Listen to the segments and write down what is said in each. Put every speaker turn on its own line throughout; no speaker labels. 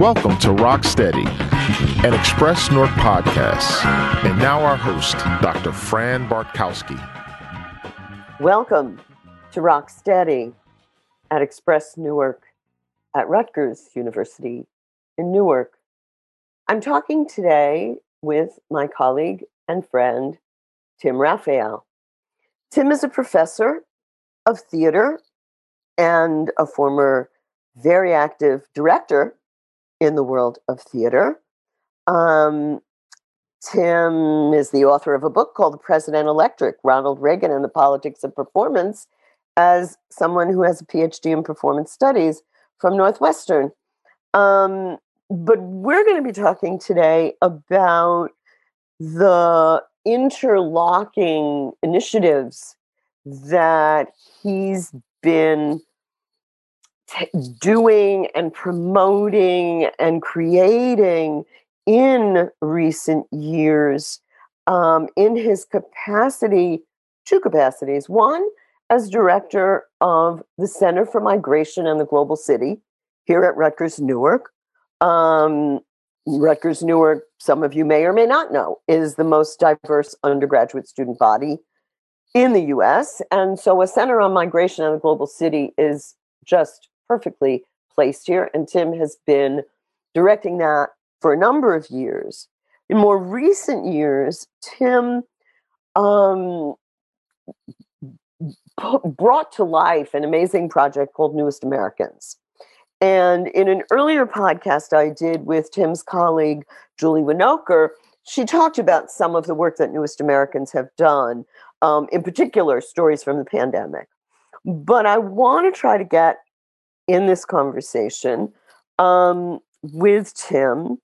Welcome to Rock Steady, an Express Newark podcast. And now our host, Dr. Fran Bartkowski.
Welcome to Rock Steady at Express Newark at Rutgers University in Newark. I'm talking today with my colleague and friend, Tim Raphael. Tim is a professor of theater and a former very active director in the world of theater. Um, Tim is the author of a book called The President Electric Ronald Reagan and the Politics of Performance, as someone who has a PhD in performance studies from Northwestern. Um, but we're going to be talking today about the interlocking initiatives that he's been t- doing and promoting and creating in recent years um, in his capacity, two capacities. One, as director of the Center for Migration and the Global City here at Rutgers Newark. Um, Rutgers Newark, some of you may or may not know, is the most diverse undergraduate student body in the US. And so a Center on Migration and the Global City is just perfectly placed here. And Tim has been directing that for a number of years. In more recent years, Tim um, brought to life an amazing project called Newest Americans. And in an earlier podcast I did with Tim's colleague, Julie Winokur, she talked about some of the work that Newest Americans have done, um, in particular, stories from the pandemic. But I want to try to get in this conversation um, with Tim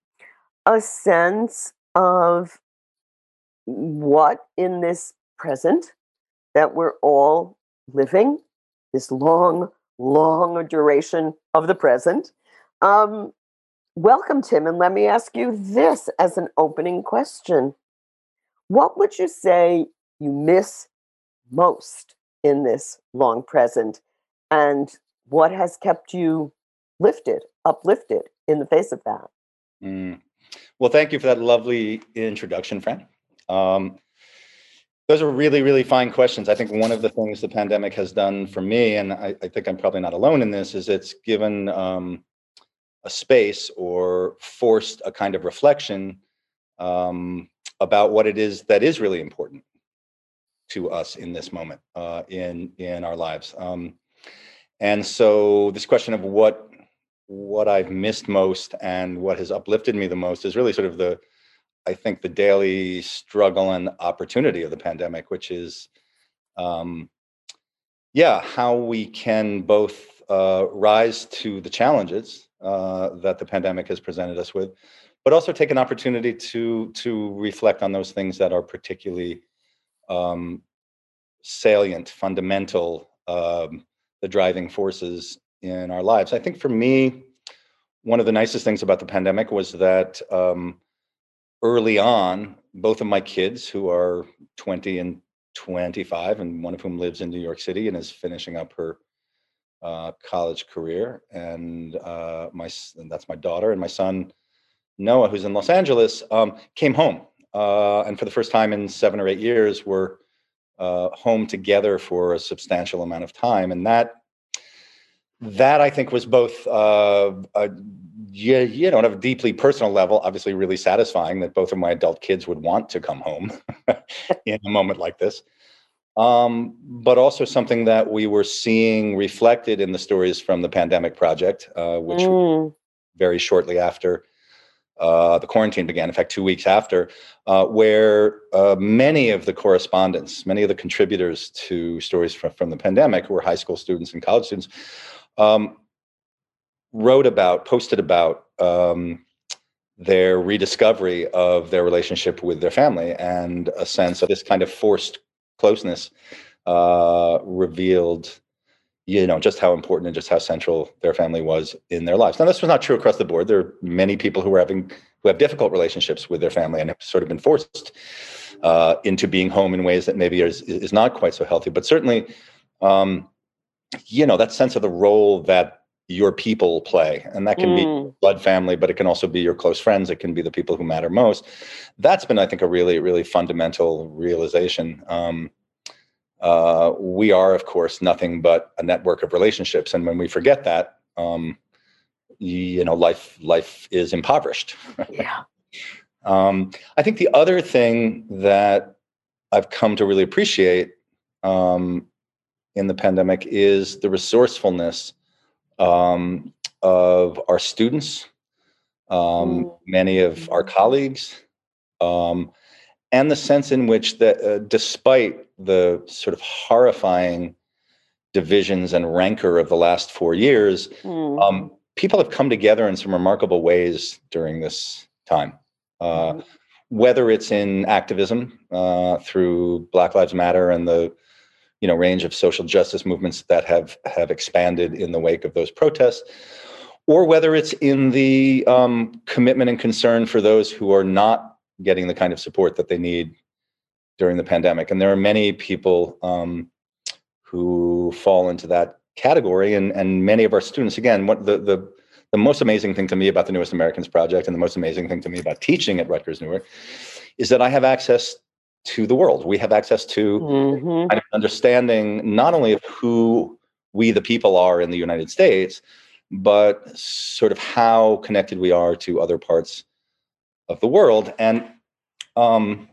a sense of what in this present that we're all living, this long, long duration of the present. Um, welcome, Tim, and let me ask you this as an opening question. What would you say you miss most in this long present? And what has kept you lifted, uplifted in the face of that?
Mm. Well, thank you for that lovely introduction, Fran. Um, those are really, really fine questions. I think one of the things the pandemic has done for me, and I, I think I'm probably not alone in this, is it's given um, a space or forced a kind of reflection um, about what it is that is really important to us in this moment uh, in in our lives. Um, and so this question of what what I've missed most and what has uplifted me the most is really sort of the I think the daily struggle and opportunity of the pandemic, which is um, yeah, how we can both uh, rise to the challenges uh, that the pandemic has presented us with, but also take an opportunity to to reflect on those things that are particularly um, salient, fundamental, um, the driving forces in our lives. I think for me, one of the nicest things about the pandemic was that um, early on, both of my kids, who are 20 and 25, and one of whom lives in New York City and is finishing up her uh, college career, and uh, my and that's my daughter, and my son Noah, who's in Los Angeles, um, came home, uh, and for the first time in seven or eight years, were uh, home together for a substantial amount of time, and that that I think was both uh, a, you, you know, on a deeply personal level, obviously really satisfying that both of my adult kids would want to come home in a moment like this. Um, but also something that we were seeing reflected in the stories from the pandemic project, uh, which mm. very shortly after uh, the quarantine began, in fact, two weeks after, uh, where uh, many of the correspondents, many of the contributors to stories from, from the pandemic, who were high school students and college students, um, wrote about, posted about um, their rediscovery of their relationship with their family and a sense of this kind of forced closeness uh, revealed you know just how important and just how central their family was in their lives. Now, this was not true across the board. There are many people who are having who have difficult relationships with their family and have sort of been forced uh, into being home in ways that maybe is is not quite so healthy. But certainly, um, you know, that sense of the role that your people play and that can mm. be blood family but it can also be your close friends it can be the people who matter most that's been i think a really really fundamental realization um, uh, we are of course nothing but a network of relationships. And when we forget that um, you know life life is impoverished.
Yeah.
Um, i think the other thing that i've come to really appreciate um, in the pandemic is the resourcefulness um, of our students, um, many of our colleagues, um, and the sense in which that uh, despite the sort of horrifying divisions and rancor of the last four years, mm. people have come together in some remarkable ways during this time. Uh, mm. Whether it's in activism uh, through Black Lives Matter and the you know range of social justice movements that have have expanded in the wake of those protests or whether it's in the um, commitment and concern for those who are not getting the kind of support that they need during the pandemic and there are many people um, who fall into that category and and many of our students again what the the the most amazing thing to me about the newest americans project and the most amazing thing to me about teaching at rutgers newark is that i have access to the world. We have access to mm-hmm. kind of understanding not only of who we, the people, are in the United States, but sort of how connected we are to other parts of the world. And um,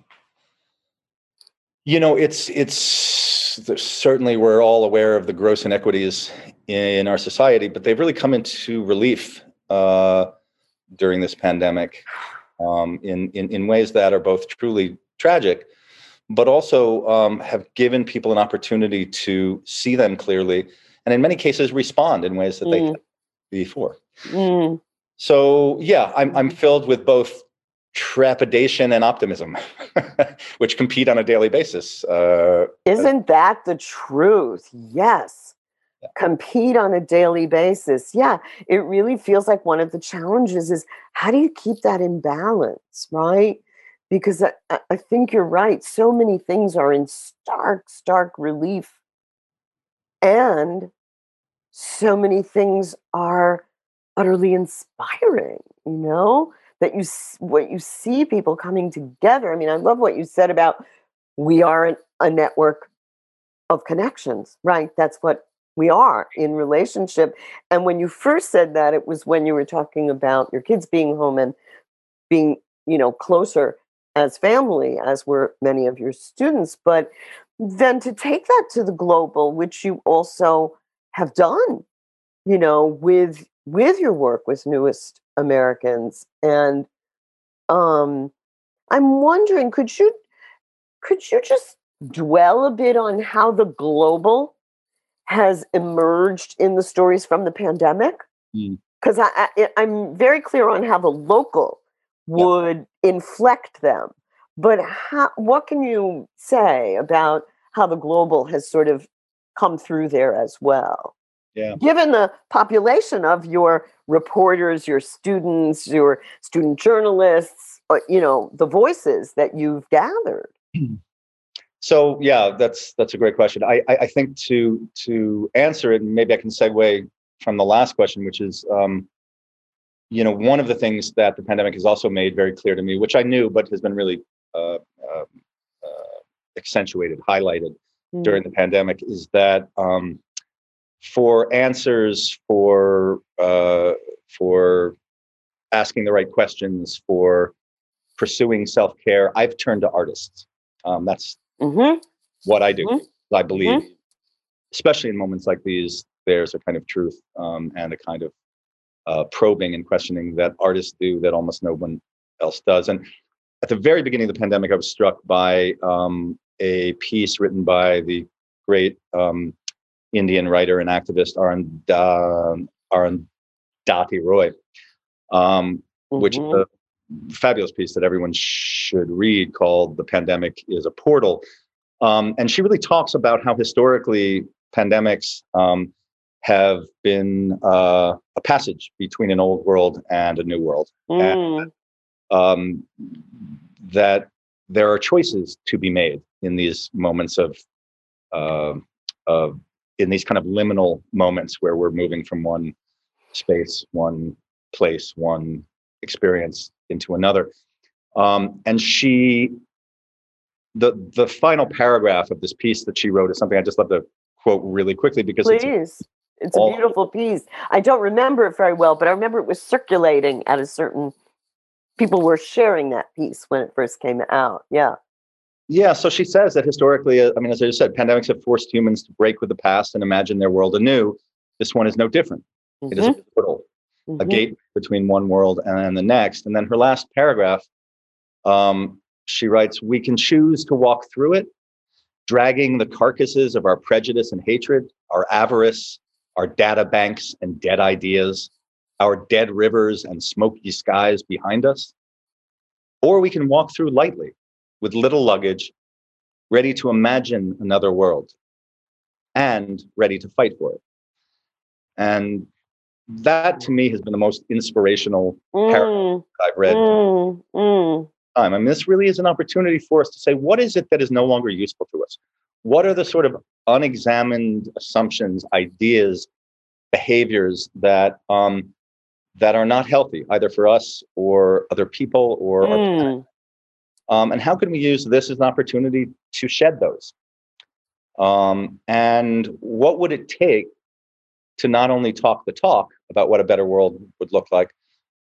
you know, it's it's certainly we're all aware of the gross inequities in our society, but they've really come into relief uh, during this pandemic um, in, in in ways that are both truly tragic, but also um, have given people an opportunity to see them clearly and in many cases respond in ways that mm. they before. Mm. So yeah, I'm I'm filled with both trepidation and optimism, which compete on a daily basis. Uh,
Isn't that the truth? Yes. Yeah. Compete on a daily basis. Yeah, it really feels like one of the challenges is how do you keep that in balance, right? because I, I think you're right. So many things are in stark, stark relief. And so many things are utterly inspiring, you know, that you, what you see people coming together. I mean, I love what you said about we are a network of connections, right? That's what we are in relationship. And when you first said that, it was when you were talking about your kids being home and being, you know, closer as family, as were many of your students. But then to take that to the global, which you also have done, you know, with with your work with newest Americans. And um I'm wondering, could you could you just dwell a bit on how the global has emerged in the stories from the pandemic? Because mm. I, I, I'm very clear on how the local would yeah. inflect them. But how, what can you say about how the global has sort of come through there as well?
Yeah.
Given the population of your reporters, your students, your student journalists, uh, you know, the voices that you've gathered.
So yeah, that's that's a great question. I, I, I think to to answer it, maybe I can segue from the last question, which is um, you know, one of the things that the pandemic has also made very clear to me, which I knew, but has been really uh, uh, uh accentuated, highlighted mm. during the pandemic, is that um, for answers, for uh, for asking the right questions, for pursuing self care, I've turned to artists. Um, that's mm-hmm. what I do. Mm-hmm. I believe, mm-hmm. especially in moments like these, there's a kind of truth um, and a kind of uh, probing and questioning that artists do that almost no one else does. And at the very beginning of the pandemic, I was struck by um, a piece written by the great um, Indian writer and activist Arundhati Roy, um, mm-hmm. which is mm-hmm. a fabulous piece that everyone should read called "The Pandemic Is a Portal." Um, and she really talks about how historically pandemics um, have been uh, a passage between an old world and a new world. Mm. And, um, that there are choices to be made in these moments of, uh, of in these kind of liminal moments where we're moving from one space, one place, one experience into another. Um, and she, the the final paragraph of this piece that she wrote is something I just love to quote really quickly because
Please.
it's
It's a beautiful piece. I don't remember it very well, but I remember it was circulating at a certain people were sharing that piece when it first came out. Yeah.
Yeah, so she says that historically, uh, I mean, as I just said, pandemics have forced humans to break with the past and imagine their world anew. This one is no different. It is a portal, a
Mhm.
gate between one world and the next. And then her last paragraph, um, she writes, We can choose to walk through it, dragging the carcasses of our prejudice and hatred, our avarice, our data banks and dead ideas, our dead rivers and smoky skies behind us. Or we can walk through lightly with little luggage, ready to imagine another world and ready to fight for it. And that to me has been the most inspirational
Mm,
I've read
mm, mm.
time. I mean, this really is an opportunity for us to say, what is it that is no longer useful to us? What are the sort of unexamined assumptions, ideas, behaviors that um, that are not healthy, either for us or other people or our
Mm.
Um, and how can we use this as an opportunity to shed those? Um, and what would it take to not only talk the talk about what a better world would look like,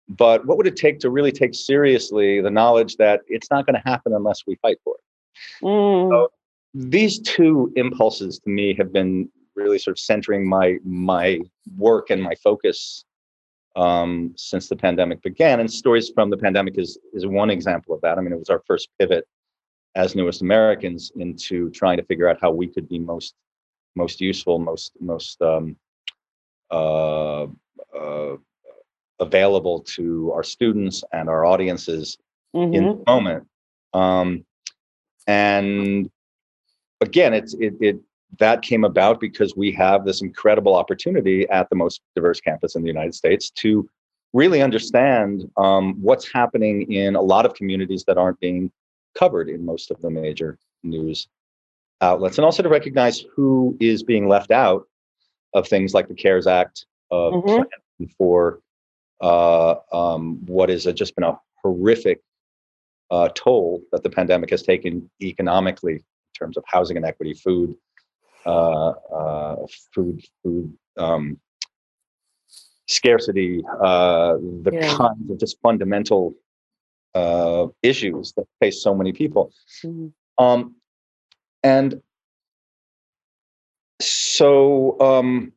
but what would it take to really take seriously the knowledge that it's not going to happen unless we fight for it?
Mm.
These two impulses to me have been really sort of centering my my work and my focus um, since the pandemic began. And stories from the pandemic is is one example of that. I mean, it was our first pivot as newest Americans into trying to figure out how we could be most most useful, most most um, uh, uh, available to our students and our audiences in
Mhm.
the moment. Um, and again, it's it, it that came about because we have this incredible opportunity at the most diverse campus in the United States to really understand um, what's happening in a lot of communities that aren't being covered in most of the major news outlets, and also to recognize who is being left out of things like the CARES Act of
Mhm.
for uh, um, what a, just been a horrific uh, toll that the pandemic has taken economically in terms of housing inequity, food, uh, uh, food, food um, scarcity, uh, the
Yeah.
kinds of just fundamental uh, issues that face so many people.
Mhm.
Um, and so um,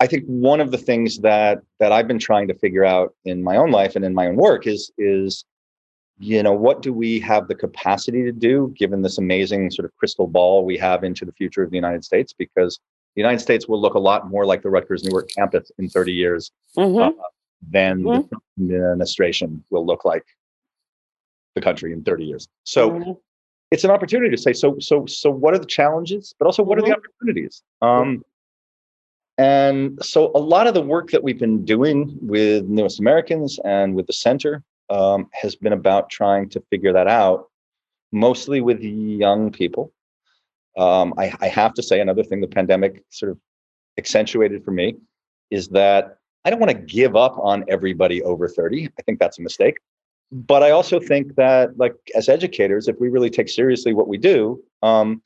I think one of the things that that I've been trying to figure out in my own life and in my own work is is you know what do we have the capacity to do given this amazing sort of crystal ball we have into the future of the United States because the United States will look a lot more like the Rutgers Newark campus in 30 years
Mhm.
than
Mhm.
the Trump administration will look like the country in 30 years. So
Mhm.
it's an opportunity to say so so so what are the challenges but also what are the opportunities um and so a lot of the work that we've been doing with newest americans and with the center um, has been about trying to figure that out mostly with young people. Um, I, I have to say another thing the pandemic sort of accentuated for me is that i don't want to give up on everybody over 30 i think that's a mistake. But I also think that, like as educators, if we really take seriously what we do, um,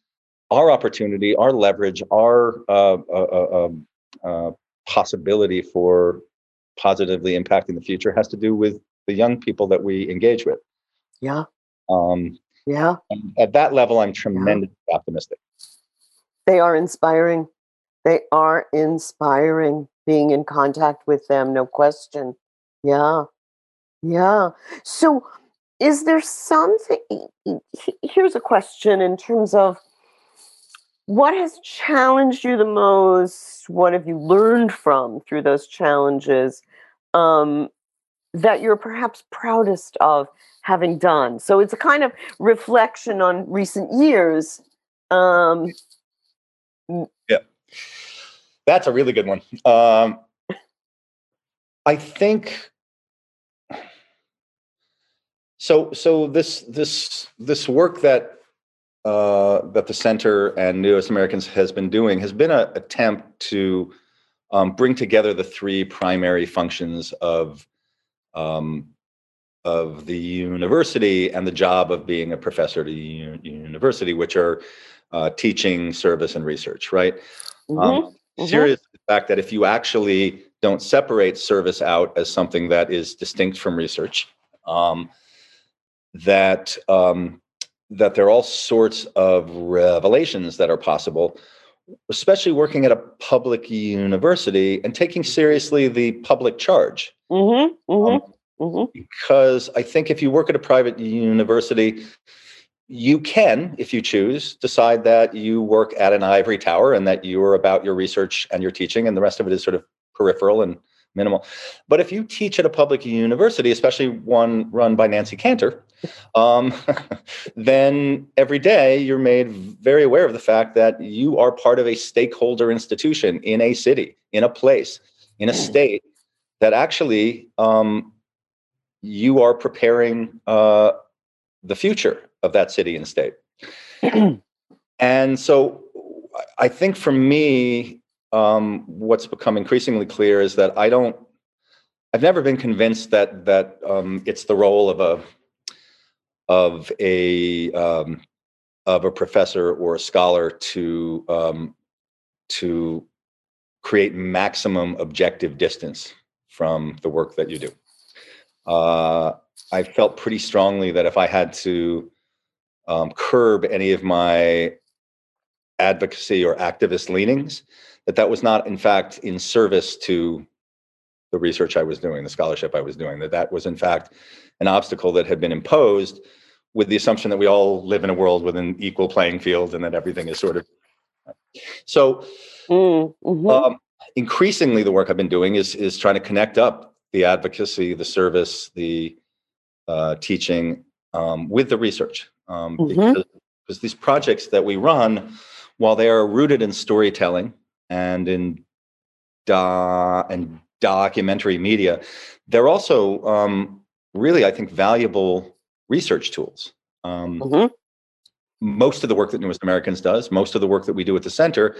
our opportunity, our leverage, our uh, uh, uh, um, uh, possibility for positively impacting the future has to do with the young people that we engage with.
Yeah.
Um,
Yeah.
at that level, I'm tremendously optimistic.
They are inspiring. They are inspiring being in contact with them, no question. Yeah. Yeah. So, is there something? Here's a question in terms of what has challenged you the most? What have you learned from through those challenges um, that you're perhaps proudest of having done? So, it's a kind of reflection on recent years. Um, yeah,
That's a really good one. Um, I think so. So this this this work that uh, that the center and Newest Americans has been doing has been an attempt to um, bring together the three primary functions of um, of the university and the job of being a professor at a u- university, which are uh, teaching, service, and research. Right.
Mhm,
Um,
mhm.
serious the fact that if you actually don't separate service out as something that is distinct from research, um, that um, that there are all sorts of revelations that are possible, especially working at a public university and taking seriously the public charge.
Mhm, mhm,
Um,
mhm.
because I think if you work at a private university, you can, if you choose, decide that you work at an ivory tower and that you are about your research and your teaching, and the rest of it is sort of peripheral and minimal. But if you teach at a public university, especially one run by Nancy Cantor, um, then every day you're made very aware of the fact that you are part of a stakeholder institution in a city, in a place, in a state that actually um, you are preparing uh, the future of that city and state. and so I think for me, um, what's become increasingly clear is that I don't, I've never been convinced that that um, it's the role of a of a um, of a professor or a scholar to um, to create maximum objective distance from the work that you do. Uh, I felt pretty strongly that if I had to um, curb any of my advocacy or activist leanings, that that was not, in fact, in service to the research I was doing, the scholarship I was doing. That that was, in fact, an obstacle that had been imposed with the assumption that we all live in a world with an equal playing field and that everything is sort of so
Mm, mhm.
um, increasingly the work i've been doing is is trying to connect up the advocacy the service the uh, teaching um, with the research um,
Mhm.
because, because these projects that we run while they are rooted in storytelling and in do- and documentary media they're also um, really i think valuable research tools um,
Mhm.
most of the work that Newest Americans does, most of the work that we do at the center,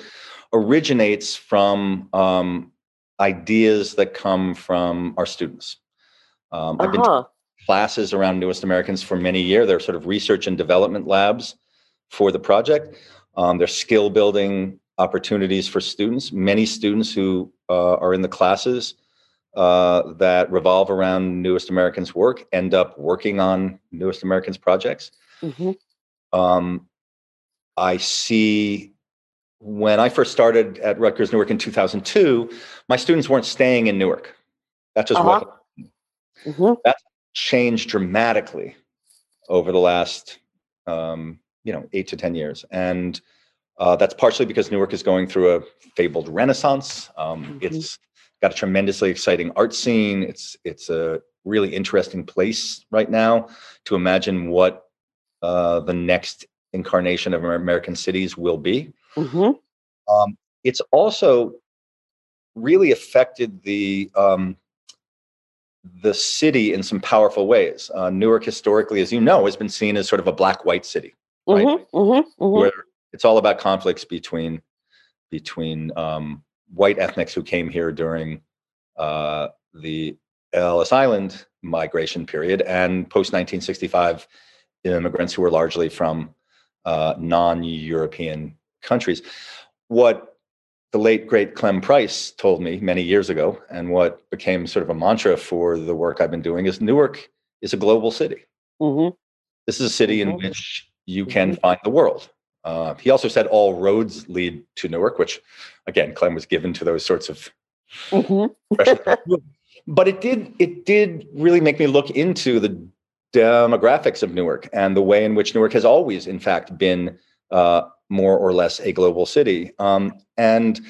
originates from um, ideas that come from our students. Um, I've been
Uh-huh.
classes around Newest Americans for many years. They're sort of research and development labs for the project. Um, they're skill building opportunities for students. Many students who uh, are in the classes uh, that revolve around Newest Americans work end up working on Newest Americans projects
Mhm.
um, I see when I first started at Rutgers Newark in 2002, my students weren't staying in Newark. That just
Uh-huh.
wasn't
Mhm.
changed dramatically over the last, um, you know, eight to ten years, and uh, that's partially because Newark is going through a fabled renaissance. Um,
Mhm.
It's got a tremendously exciting art scene. It's it's a really interesting place right now to imagine what uh, the next incarnation of American cities will be.
Mhm.
Um, it's also really affected the um, the city in some powerful ways. Uh, Newark, historically, as you know, has been seen as sort of a black-white city, Right.
Mhm. Mhm. Mhm.
where it's all about conflicts between between um, white ethnics who came here during uh, the Ellis Island migration period and post 1965 immigrants who were largely from uh, non-European countries. What the late great Clem Price told me many years ago, and what became sort of a mantra for the work I've been doing, is Newark is a global city.
Mhm.
This is a city in
Mhm.
which you can find the world. Uh, he also said all roads lead to Newark, which, again, Clem was given to those sorts of
Mhm.
but it did it did really make me look into the demographics of Newark and the way in which Newark has always, in fact, been uh, more or less a global city. Um, and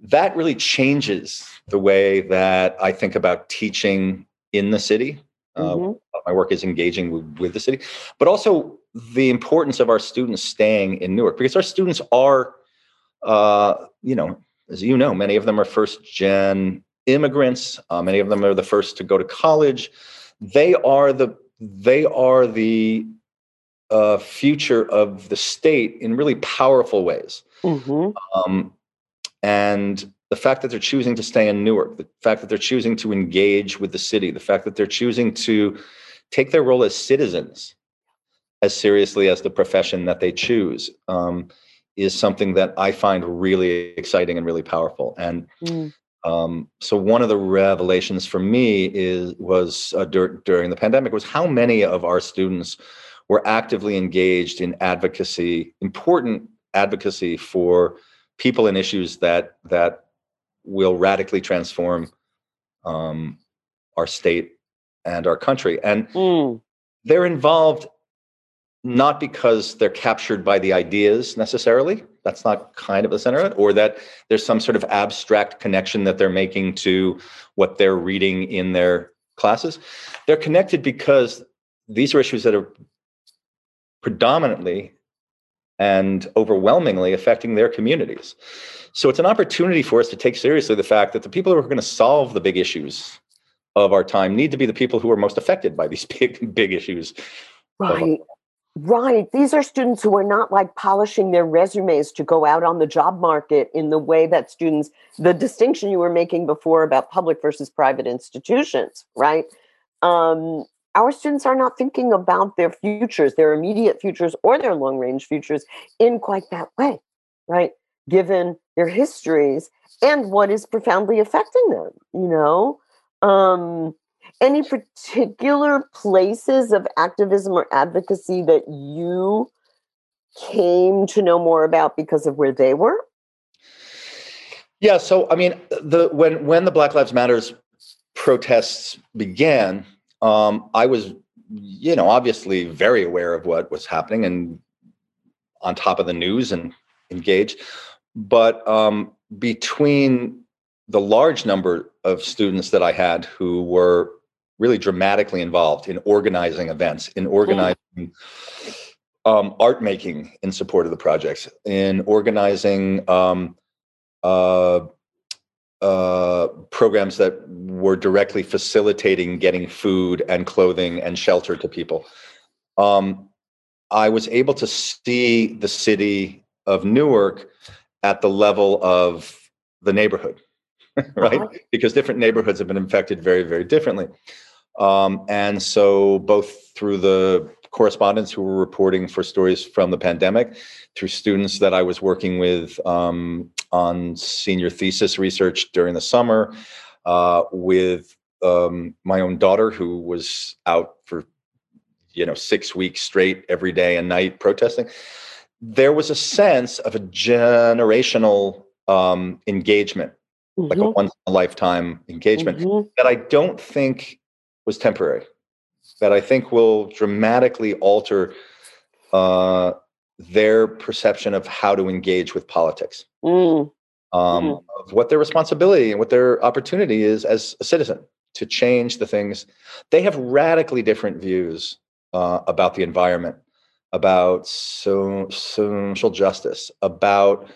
that really changes the way that I think about teaching in the city. Uh,
Mhm.
my work is engaging with, with the city, but also the importance of our students staying in Newark because our students are, uh, you know, as you know, many of them are first gen immigrants. Uh, many of them are the first to go to college. They are the they are the uh, future of the state in really powerful ways.
Mhm.
Um, and the fact that they're choosing to stay in Newark, the fact that they're choosing to engage with the city, the fact that they're choosing to take their role as citizens as seriously as the profession that they choose um, is something that I find really exciting and really powerful. And mm. um, so, one of the revelations for me is was uh, dur- during the pandemic was how many of our students were actively engaged in advocacy, important advocacy for people and issues that that will radically transform um, our state and our country. And mm. they're involved not because they're captured by the ideas necessarily. That's not kind of the center of it, or that there's some sort of abstract connection that they're making to what they're reading in their classes. They're connected because these are issues that are predominantly and overwhelmingly affecting their communities. So it's an opportunity for us to take seriously the fact that the people who are going to solve the big issues of our time need to be the people who are most affected by these big big issues.
Right. Right. These are students who are not like polishing their resumes to go out on the job market in the way that students, the distinction you were making before about public versus private institutions, right? Um, our students are not thinking about their futures, their immediate futures or their long range futures in quite that way, right? Given their histories and what is profoundly affecting them, you know? Um, any particular places of activism or advocacy that you came to know more about because of where they were?
Yeah, so I mean, the when when the Black Lives Matters protests began, um, I was, you know, obviously very aware of what was happening and on top of the news and engaged. But um, between the large number of students that I had who were really dramatically involved in organizing events, in organizing um, art making in support of the projects, in organizing um, uh, uh, programs that were directly facilitating getting food and clothing and shelter to people. Um, I was able to see the city of Newark at the level of the neighborhood, right? Uh-huh. Because different neighborhoods have been infected very, very differently. Um, and so, both through the correspondents who were reporting for stories from the pandemic, through students that I was working with um, on senior thesis research during the summer, uh, with um, my own daughter who was out for you know six weeks straight every day and night protesting. There was a sense of a generational um, engagement, mm-hmm. like a mm-hmm. once in a lifetime engagement mm-hmm. that I don't think was temporary, that I think will dramatically alter uh, their perception of how to engage with politics, mm. Um, mm. of what their responsibility and what their opportunity is as a citizen to change the things. They have radically different views uh, about the environment, about so, social justice, about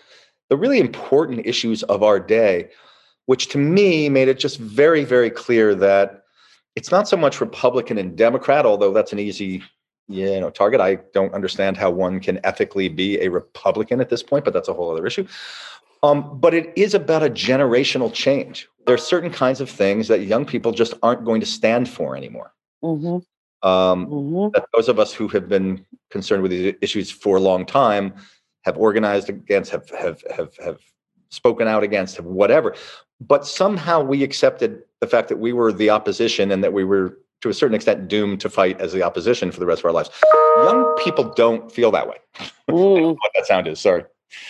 the really important issues of our day, which to me made it just very, very clear that it's not so much Republican and Democrat, although that's an easy you know target. I don't understand how one can ethically be a Republican at this point, but that's a whole other issue. Um, but it is about a generational change. There are certain kinds of things that young people just aren't going to stand for anymore. Mm-hmm. Um, mm-hmm. That those of us who have been concerned with these issues for a long time have organized against, have have have have spoken out against, have whatever. But somehow we accepted the fact that we were the opposition and that we were to a certain extent doomed to fight as the opposition for the rest of our lives. Young people don't feel that way. Mm. what that sound is, sorry.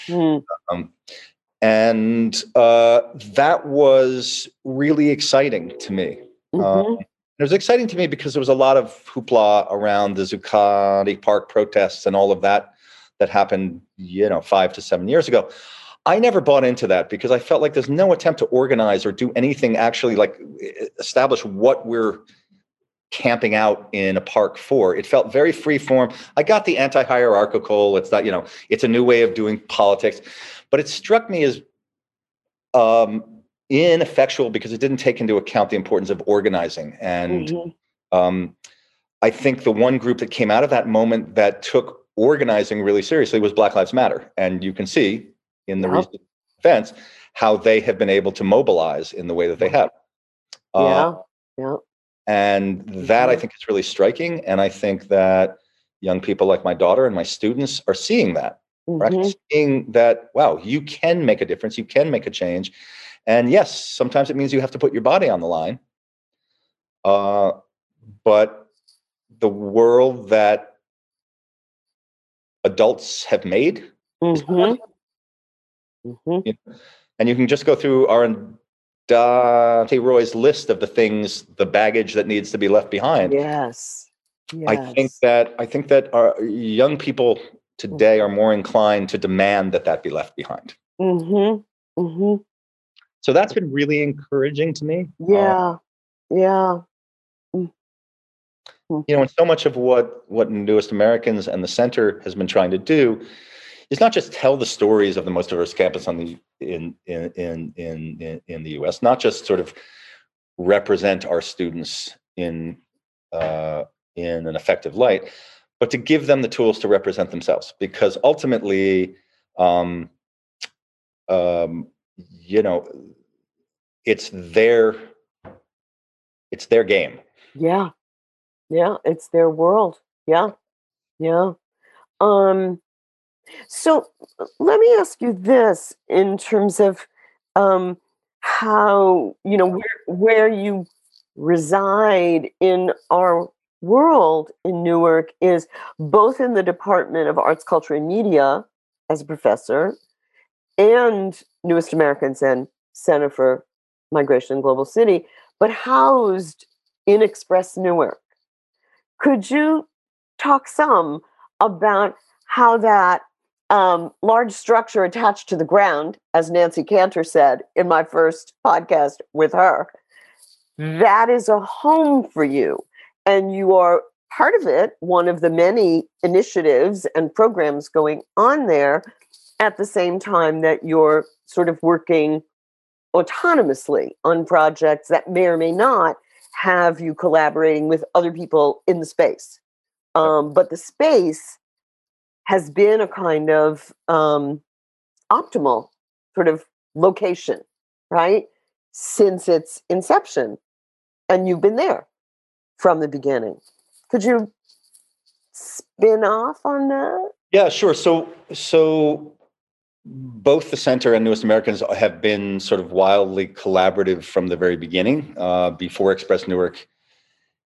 Mm. Um, and uh, that was really exciting to me. Mm-hmm. Um, it was exciting to me because there was a lot of hoopla around the Zuccotti Park protests and all of that that happened, you know, five to seven years ago. I never bought into that because I felt like there's no attempt to organize or do anything actually like establish what we're camping out in a park for. It felt very free form. I got the anti-hierarchical. It's not, you know, it's a new way of doing politics, but it struck me as um, ineffectual because it didn't take into account the importance of organizing. And mm-hmm. um, I think the one group that came out of that moment that took organizing really seriously was Black Lives Matter. And you can see in the recent events how they have been able to mobilize in the way that they have.
Yeah. yeah.
And that I
Mhm.
think is really striking. And I think that young people like my daughter and my students are seeing that. Right?
Mhm.
Seeing that, wow, you can make a difference, you can make a change. And yes, sometimes it means you have to put your body on the line. Uh, but the world that adults have made is
Mhm. Mhm.
and you can just go through our Dante Roy's list of the things, the baggage that needs to be left behind.
Yes. Yes.
I think that I think that our young people today are more inclined to demand that that be left behind.
Mm-hmm. Mm-hmm.
So that's been really encouraging to me. Uh,
Yeah. Yeah.
you know, and so much of what what Newest Americans and the center has been trying to do is not just tell the stories of the most diverse campus on the in in in in in, the U.S. Not just sort of represent our students in uh, in an effective light, but to give them the tools to represent themselves. Because ultimately, um, um, you know, it's their it's their game.
Yeah. Yeah. It's their world. Yeah. Yeah. Um, so let me ask you this in terms of um, how, you know, where, where you reside in our world in Newark is both in the Department of Arts, Culture, and Media as a professor and Newest Americans and Center for Migration and Global City, but housed in Express Newark. Could you talk some about how that um, large structure attached to the ground, as Nancy Cantor said in my first podcast with her, that is a home for you. And you are part of it, one of the many initiatives and programs going on there at the same time that you're sort of working autonomously on projects that may or may not have you collaborating with other people in the space. Um, but the space has been a kind of um, optimal sort of location, right? Since its inception. And you've been there from the beginning. Could you spin off on that?
Yeah, sure. So, so both the center and Newest Americans have been sort of wildly collaborative from the very beginning. Uh, before Express Newark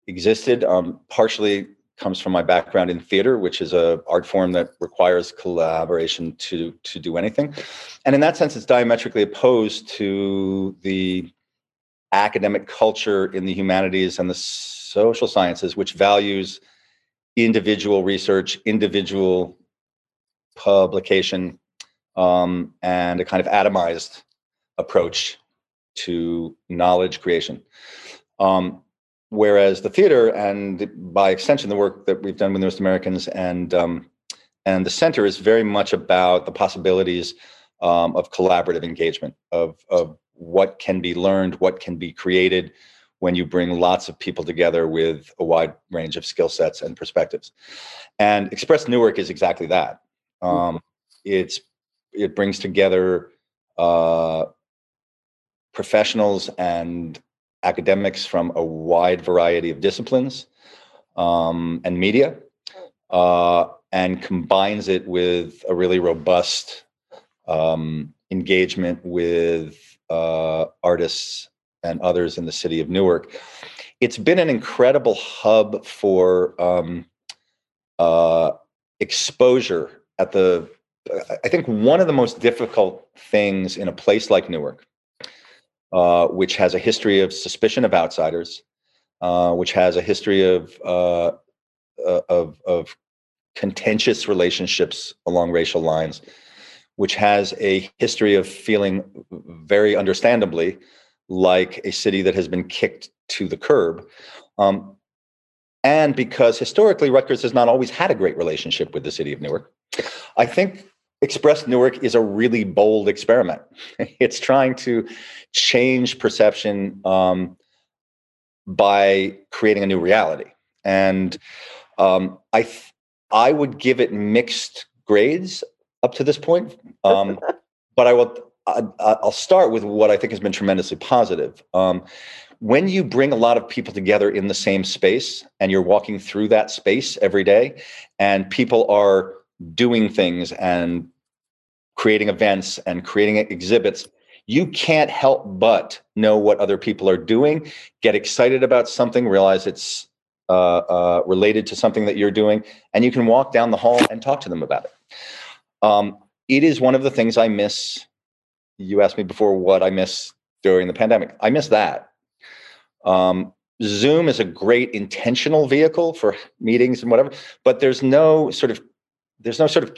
existed, um, partially comes from my background in theater, which is a art form that requires collaboration to to do anything, and in that sense, it's diametrically opposed to the academic culture in the humanities and the social sciences, which values individual research, individual publication, um, and a kind of atomized approach to knowledge creation. Um, whereas the theater and by extension the work that we've done with Newest Americans and um, and the center is very much about the possibilities um, of collaborative engagement of of what can be learned, what can be created when you bring lots of people together with a wide range of skill sets and perspectives. And Express Newark is exactly that. Um, it's it brings together uh, professionals and academics from a wide variety of disciplines um, and media, uh, and combines it with a really robust um, engagement with uh, artists and others in the city of Newark. It's been an incredible hub for um, uh, exposure at the. I think one of the most difficult things in a place like Newark, uh, which has a history of suspicion of outsiders, uh, which has a history of uh, uh, of, of contentious relationships along racial lines, which has a history of feeling very understandably like a city that has been kicked to the curb. Um, and because historically Rutgers has not always had a great relationship with the city of Newark, I think Express Newark is a really bold experiment. it's trying to change perception um, by creating a new reality. And um, I, th- I would give it mixed grades up to this point. Um, but I will I, will start with what I think has been tremendously positive. Um, when you bring a lot of people together in the same space and you're walking through that space every day and people are doing things and creating events and creating exhibits you can't help but know what other people are doing get excited about something realize it's uh, uh, related to something that you're doing and you can walk down the hall and talk to them about it. Um, it is one of the things i miss you asked me before what i miss during the pandemic. I miss that. Um, Zoom is a great intentional vehicle for meetings and whatever, but there's no sort of there's no sort of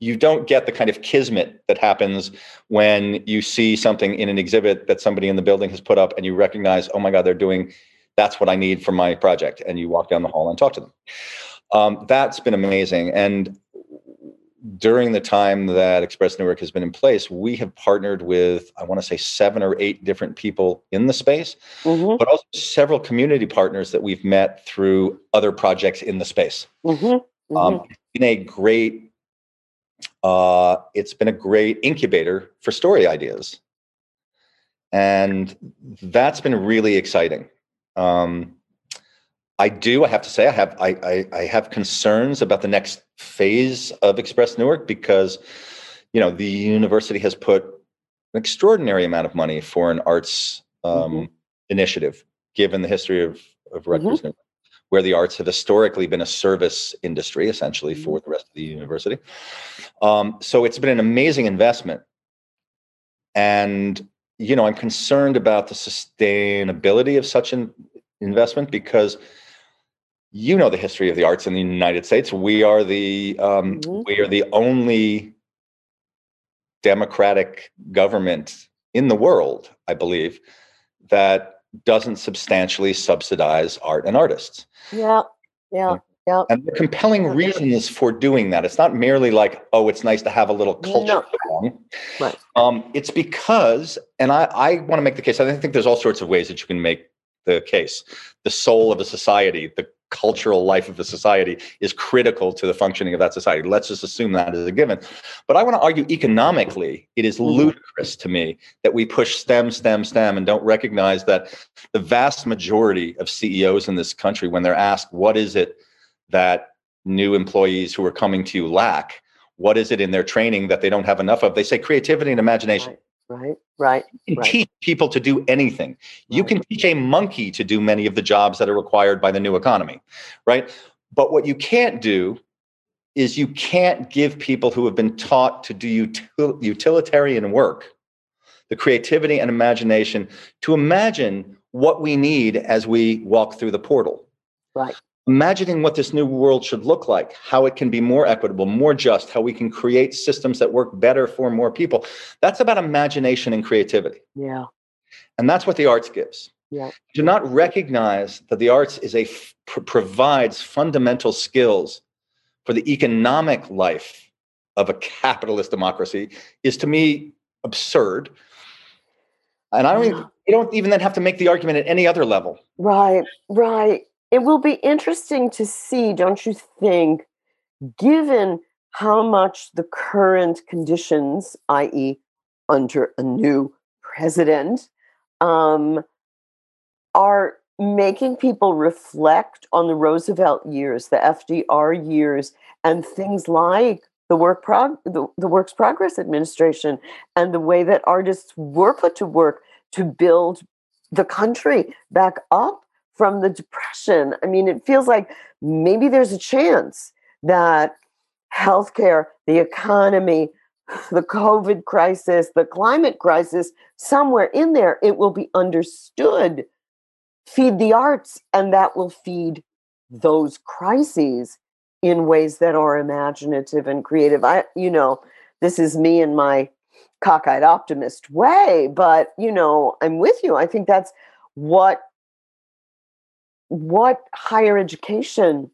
you don't get the kind of kismet that happens when you see something in an exhibit that somebody in the building has put up and you recognize oh my god they're doing that's what i need for my project and you walk down the hall and talk to them um, that's been amazing and during the time that Express Newark has been in place, we have partnered with, I want to say, seven or eight different people in the space, mm-hmm. but also several community partners that we've met through other projects in the space. Mm-hmm. Um, mm-hmm. Um, been a great, uh, it's been a great incubator for story ideas, and that's been really exciting. Um, I do. I have to say, I have I, I, I have concerns about the next phase of Express Newark because, you know, the university has put an extraordinary amount of money for an arts um, mm-hmm. initiative, given the history of of Rutgers, mm-hmm. Where the arts have historically been a service industry, essentially mm-hmm. for the rest of the university. Um, so it's been an amazing investment, and you know, I'm concerned about the sustainability of such an investment because you know the history of the arts in the United States. We are the um, mm-hmm. we are the only democratic government in the world, I believe, that doesn't substantially subsidize art and artists.
Yeah, yeah. Yeah.
And the compelling reasons for doing that, it's not merely like, oh, it's nice to have a little culture. No. Right. Um, it's because, and I, I want to make the case, I think there's all sorts of ways that you can make the case. The soul of a society, the cultural life of the society is critical to the functioning of that society. Let's just assume that as a given. But I want to argue economically, it is mm-hmm. ludicrous to me that we push STEM, STEM, STEM and don't recognize that the vast majority of CEOs in this country, when they're asked, what is it that new employees who are coming to you lack? What is it in their training that they don't have enough of? They say creativity and imagination.
Right. Right, right.
You can
right.
teach people to do anything. Right. You can teach a monkey to do many of the jobs that are required by the new economy, right? But what you can't do is you can't give people who have been taught to do util- utilitarian work the creativity and imagination to imagine what we need as we walk through the portal.
Right
imagining what this new world should look like, how it can be more equitable, more just, how we can create systems that work better for more people. That's about imagination and creativity.
Yeah.
And that's what the arts gives.
Yeah.
Do not recognize that the arts is a pr- provides fundamental skills for the economic life of a capitalist democracy is to me absurd. And I don't yeah. even, you don't even then have to make the argument at any other level.
Right, right. It will be interesting to see, don't you think, given how much the current conditions, i.e., under a new president, um, are making people reflect on the Roosevelt years, the FDR years, and things like the work prog- the, the Works Progress Administration and the way that artists were put to work to build the country back up from the depression. I mean, it feels like maybe there's a chance that healthcare, the economy, the COVID crisis, the climate crisis, somewhere in there, it will be understood. Feed the arts, and that will feed those crises in ways that are imaginative and creative. I, you know, this is me in my cockeyed optimist way, but you know, I'm with you. I think that's what what higher education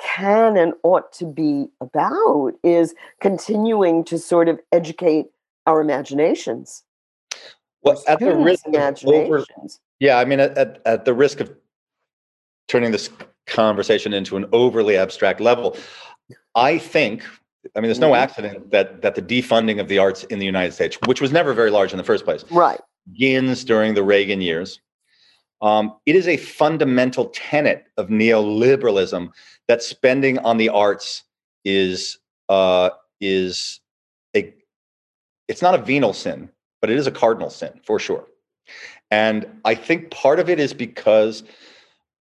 can and ought to be about is continuing to sort of educate our imaginations.
Well, at the risk of over, yeah, I mean, at, at, at the risk of turning this conversation into an overly abstract level, I think I mean, there's no
Mhm.
accident that that the defunding of the arts in the United States, which was never very large in the first place,
Right.
begins during the Reagan years. Um, it is a fundamental tenet of neoliberalism that spending on the arts is uh, is a it's not a venal sin, but it is a cardinal sin for sure. And I think part of it is because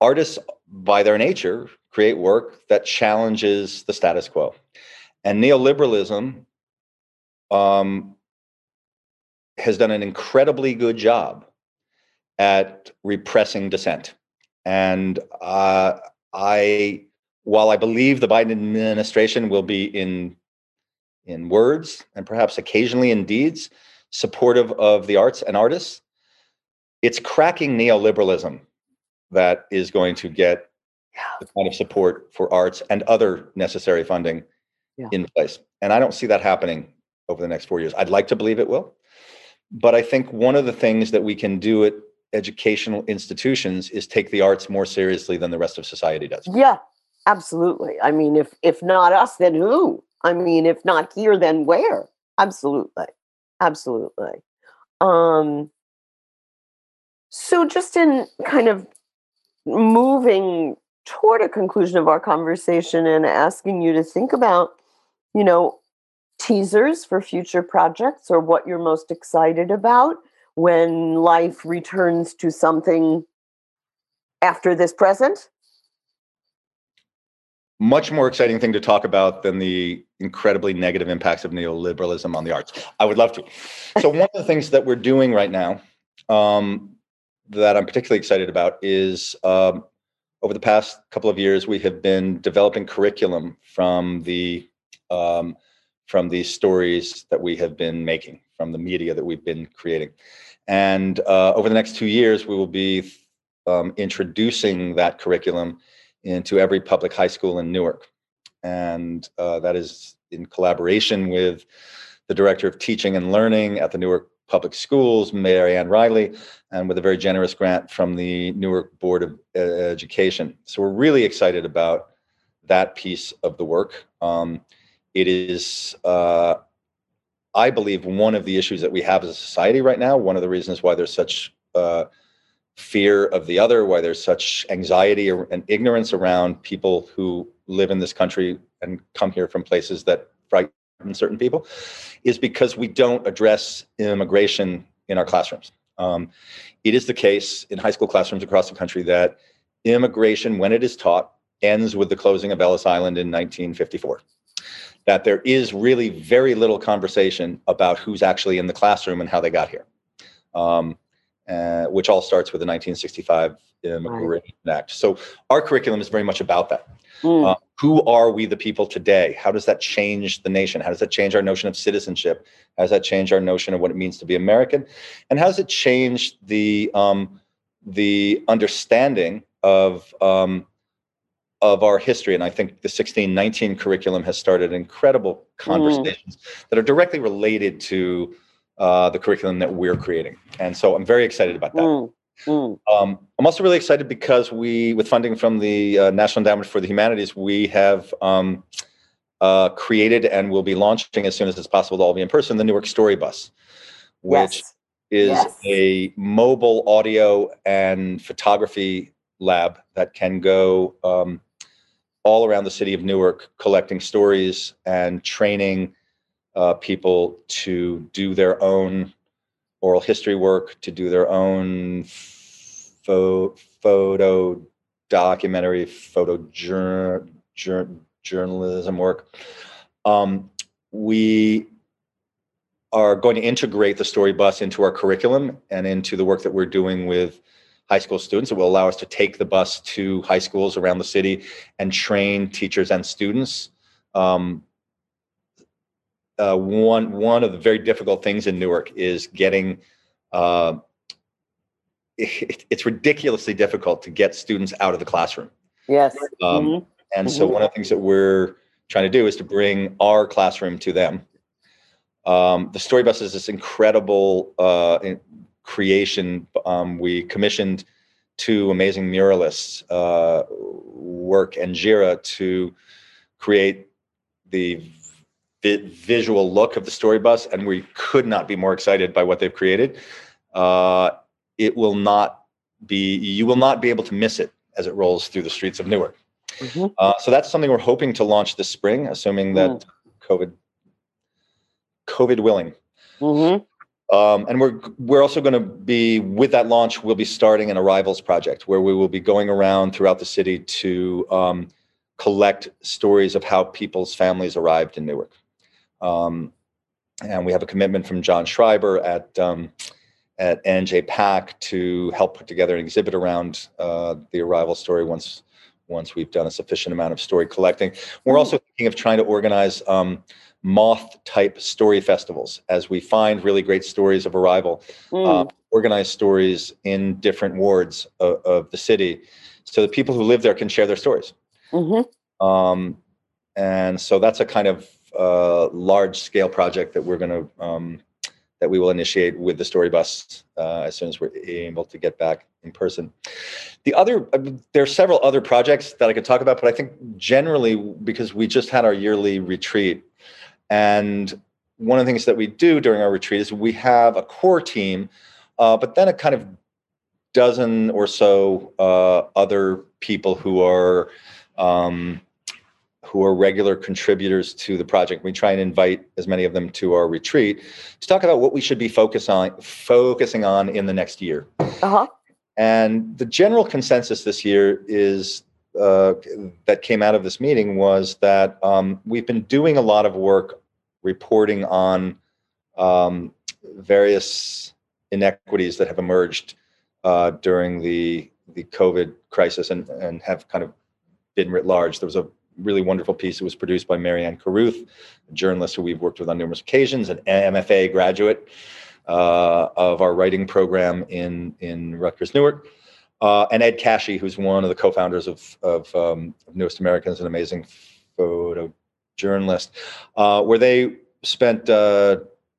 artists, by their nature, create work that challenges the status quo. And neoliberalism um, has done an incredibly good job at repressing dissent. And uh, I, while I believe the Biden administration will be in in words and perhaps occasionally in deeds supportive of the arts and artists, it's cracking neoliberalism that is going to get the kind of support for arts and other necessary funding
Yeah.
in place. And I don't see that happening over the next four years. I'd like to believe it will. But I think one of the things that we can do at educational institutions is take the arts more seriously than the rest of society does.
Yeah, absolutely. I mean, if if not us, then who? I mean, if not here, then where? Absolutely, absolutely. Um, so, just in kind of moving toward a conclusion of our conversation and asking you to think about, you know, teasers for future projects or what you're most excited about when life returns to something after this present.
Much more exciting thing to talk about than the incredibly negative impacts of neoliberalism on the arts. I would love to. So, one of the things that we're doing right now um, that I'm particularly excited about is um, over the past couple of years, we have been developing curriculum from the um, from these stories that we have been making, from the media that we've been creating. And uh, over the next two years, we will be um, introducing that curriculum into every public high school in Newark. And uh, that is in collaboration with the Director of Teaching and Learning at the Newark Public Schools, Mary Ann Riley, and with a very generous grant from the Newark Board of uh, Education. So we're really excited about that piece of the work. Um, it is, uh, I believe, one of the issues that we have as a society right now. One of the reasons why there's such uh, fear of the other, why there's such anxiety and ignorance around people who live in this country and come here from places that frighten certain people, is because we don't address immigration in our classrooms. Um, it is the case in high school classrooms across the country that immigration, when it is taught, ends with the closing of Ellis Island in 1954 that there is really very little conversation about who's actually in the classroom and how they got here, um, uh, which all starts with the 1965 Immigration Act. So our curriculum is very much about that.
Mm,
Uh, who are we, the people, today? How does that change the nation? How does that change our notion of citizenship? How does that change our notion of what it means to be American? And how does it change the um, the understanding of um, of our history? And I think the 1619 curriculum has started incredible conversations that are directly related to uh, the curriculum that we're creating. And so I'm very excited about that.
mm, mm.
Um, I'm also really excited because we, with funding from the uh, National Endowment for the Humanities, we have um, uh, created and will be launching as soon as it's possible to all be in person the Newark Story Bus, which
yes.
is
Yes.
a mobile audio and photography lab that can go um, all around the city of Newark collecting stories and training uh, people to do their own oral history work, to do their own pho- photo documentary, photo jour- jour- journalism work. Um, we are going to integrate the story bus into our curriculum and into the work that we're doing with high school students. It will allow us to take the bus to high schools around the city and train teachers and students. Um, uh, one one of the very difficult things in Newark is getting. Uh, it, it's ridiculously difficult to get students out of the classroom.
Yes.
Um,
mhm.
and so
Mhm.
one of the things that we're trying to do is to bring our classroom to them. Um, the story bus is this incredible uh, creation. Um, we commissioned two amazing muralists, uh, work and Jira to create the vi- visual look of the story bus, and we could not be more excited by what they've created. Uh, it will not be you will not be able to miss it as it rolls through the streets of Newark. Mm-hmm. Uh, so that's something we're hoping to launch this spring, assuming that mm. COVID COVID willing. Mm-hmm. Um, and we're we're also going to be with that launch. We'll be starting an arrivals project where we will be going around throughout the city to um, collect stories of how people's families arrived in Newark. Um, and we have a commitment from John Schreiber at um, at NJPAC to help put together an exhibit around uh, the arrival story once once we've done a sufficient amount of story collecting. We're also thinking of trying to organize um, moth type story festivals as we find really great stories of arrival, mm. uh, organize stories in different wards of, of, the city so that people who live there can share their stories. Mm-hmm. Um, and so that's a kind of uh, large scale project that we're going to um, that we will initiate with the story bus uh, as soon as we're able to get back in person. The other, uh, there are several other projects that I could talk about, but I think generally because we just had our yearly retreat, and one of the things that we do during our retreat is we have a core team, uh, but then a kind of dozen or so uh, other people who are um, who are regular contributors to the project. We try and invite as many of them to our retreat to talk about what we should be focus on, focusing on in the next year. Uh-huh. And the general consensus this year is uh, that came out of this meeting was that um, we've been doing a lot of work reporting on um, various inequities that have emerged uh, during the the COVID crisis and and have kind of been writ large. There was a really wonderful piece. that was produced by Marianne Carruth, a journalist who we've worked with on numerous occasions, an MFA graduate uh, of our writing program in in Rutgers Newark, uh, and Ed Kashi, who's one of the co-founders of of, um, Newest Americans, an amazing photojournalist, uh, where they spent uh,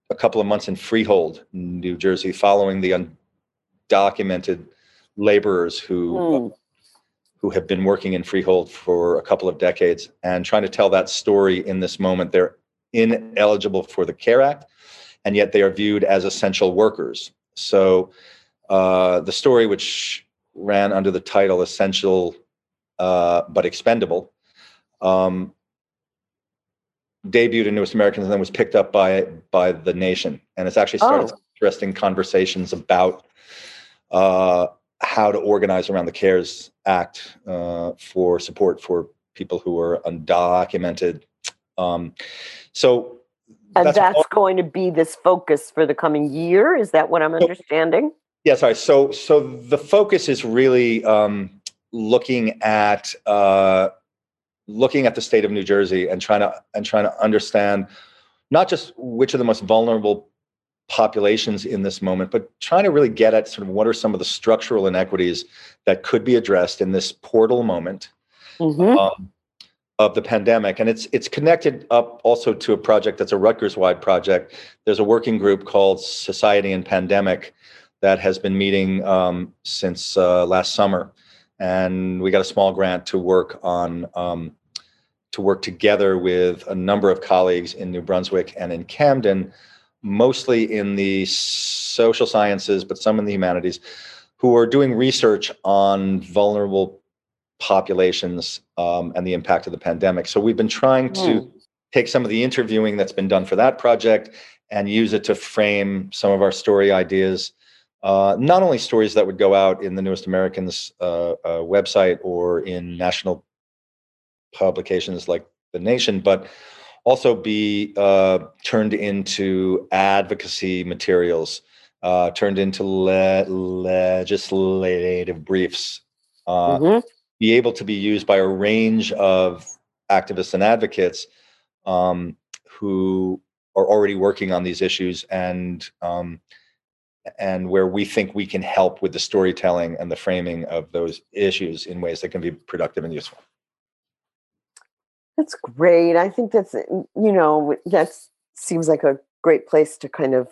a couple of months in Freehold, New Jersey, following the undocumented laborers who. Mm who have been working in Freehold for a couple of decades and trying to tell that story in this moment. They're ineligible for the CARE Act, and yet they are viewed as essential workers. So uh, the story, which ran under the title "Essential uh, but Expendable," um, debuted in Newest Americans and then was picked up by by the Nation, and it's actually started oh. interesting conversations about uh, how to organize around the CARES Act uh, for support for people who are undocumented. Um, so,
and that's, that's going to be this focus for the coming year. Is that what I'm understanding?
Yeah, sorry. So, so the focus is really um, looking at uh, looking at the state of New Jersey and trying to and trying to understand not just which are the most vulnerable populations in this moment, but trying to really get at sort of what are some of the structural inequities that could be addressed in this portal moment mm-hmm. um, of the pandemic. And it's it's connected up also to a project that's a Rutgers-wide project. There's a working group called Society and Pandemic that has been meeting um, since uh, last summer, and we got a small grant to work on. Um, to work together with a number of colleagues in New Brunswick and in Camden mostly in the social sciences, but some in the humanities, who are doing research on vulnerable populations um, and the impact of the pandemic. So we've been trying to take some of the interviewing that's been done for that project and use it to frame some of our story ideas. Uh, not only stories that would go out in the Newest Americans uh, uh, website or in national publications like The Nation, but also be uh, turned into advocacy materials, uh, turned into le- legislative briefs, uh, mm-hmm. be able to be used by a range of activists and advocates um, who are already working on these issues and um, and where we think we can help with the storytelling and the framing of those issues in ways that can be productive and useful.
That's great. I think that's, you know, that seems like a great place to kind of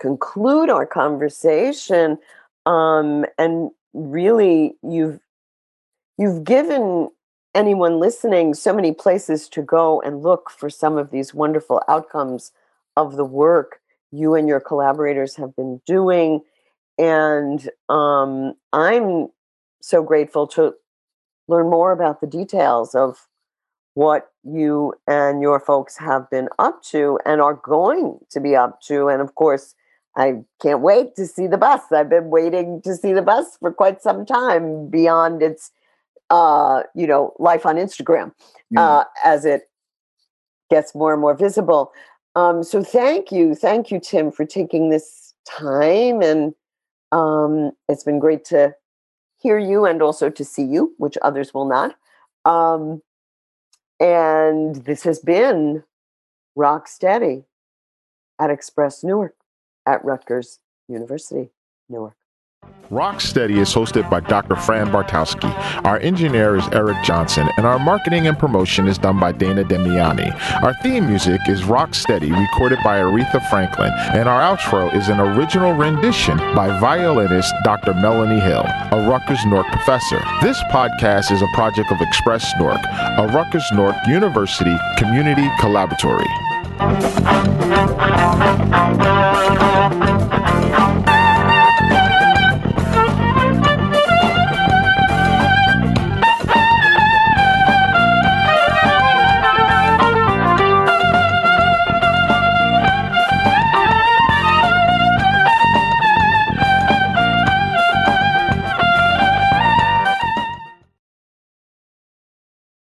conclude our conversation. Um, and really, you've you've given anyone listening so many places to go and look for some of these wonderful outcomes of the work you and your collaborators have been doing. And um, I'm so grateful to learn more about the details of what you and your folks have been up to and are going to be up to. And of course, I can't wait to see the bus. I've been waiting to see the bus for quite some time beyond its, uh, you know, life on Instagram mm. uh, as it gets more and more visible. Um, so thank you, thank you, Tim, for taking this time, and um, it's been great to hear you and also to see you, which others will not. Um, and this has been Rock Steady at Express Newark at Rutgers University, Newark.
Rocksteady is hosted by Dr. Fran Bartkowski. Our engineer is Eric Johnson, and our marketing and promotion is done by Dana Demiani. Our theme music is Rocksteady, recorded by Aretha Franklin, and our outro is an original rendition by violinist Dr. Melanie Hill, a Rutgers Newark professor. This podcast is a project of Express Newark, a Rutgers Newark University community collaboratory.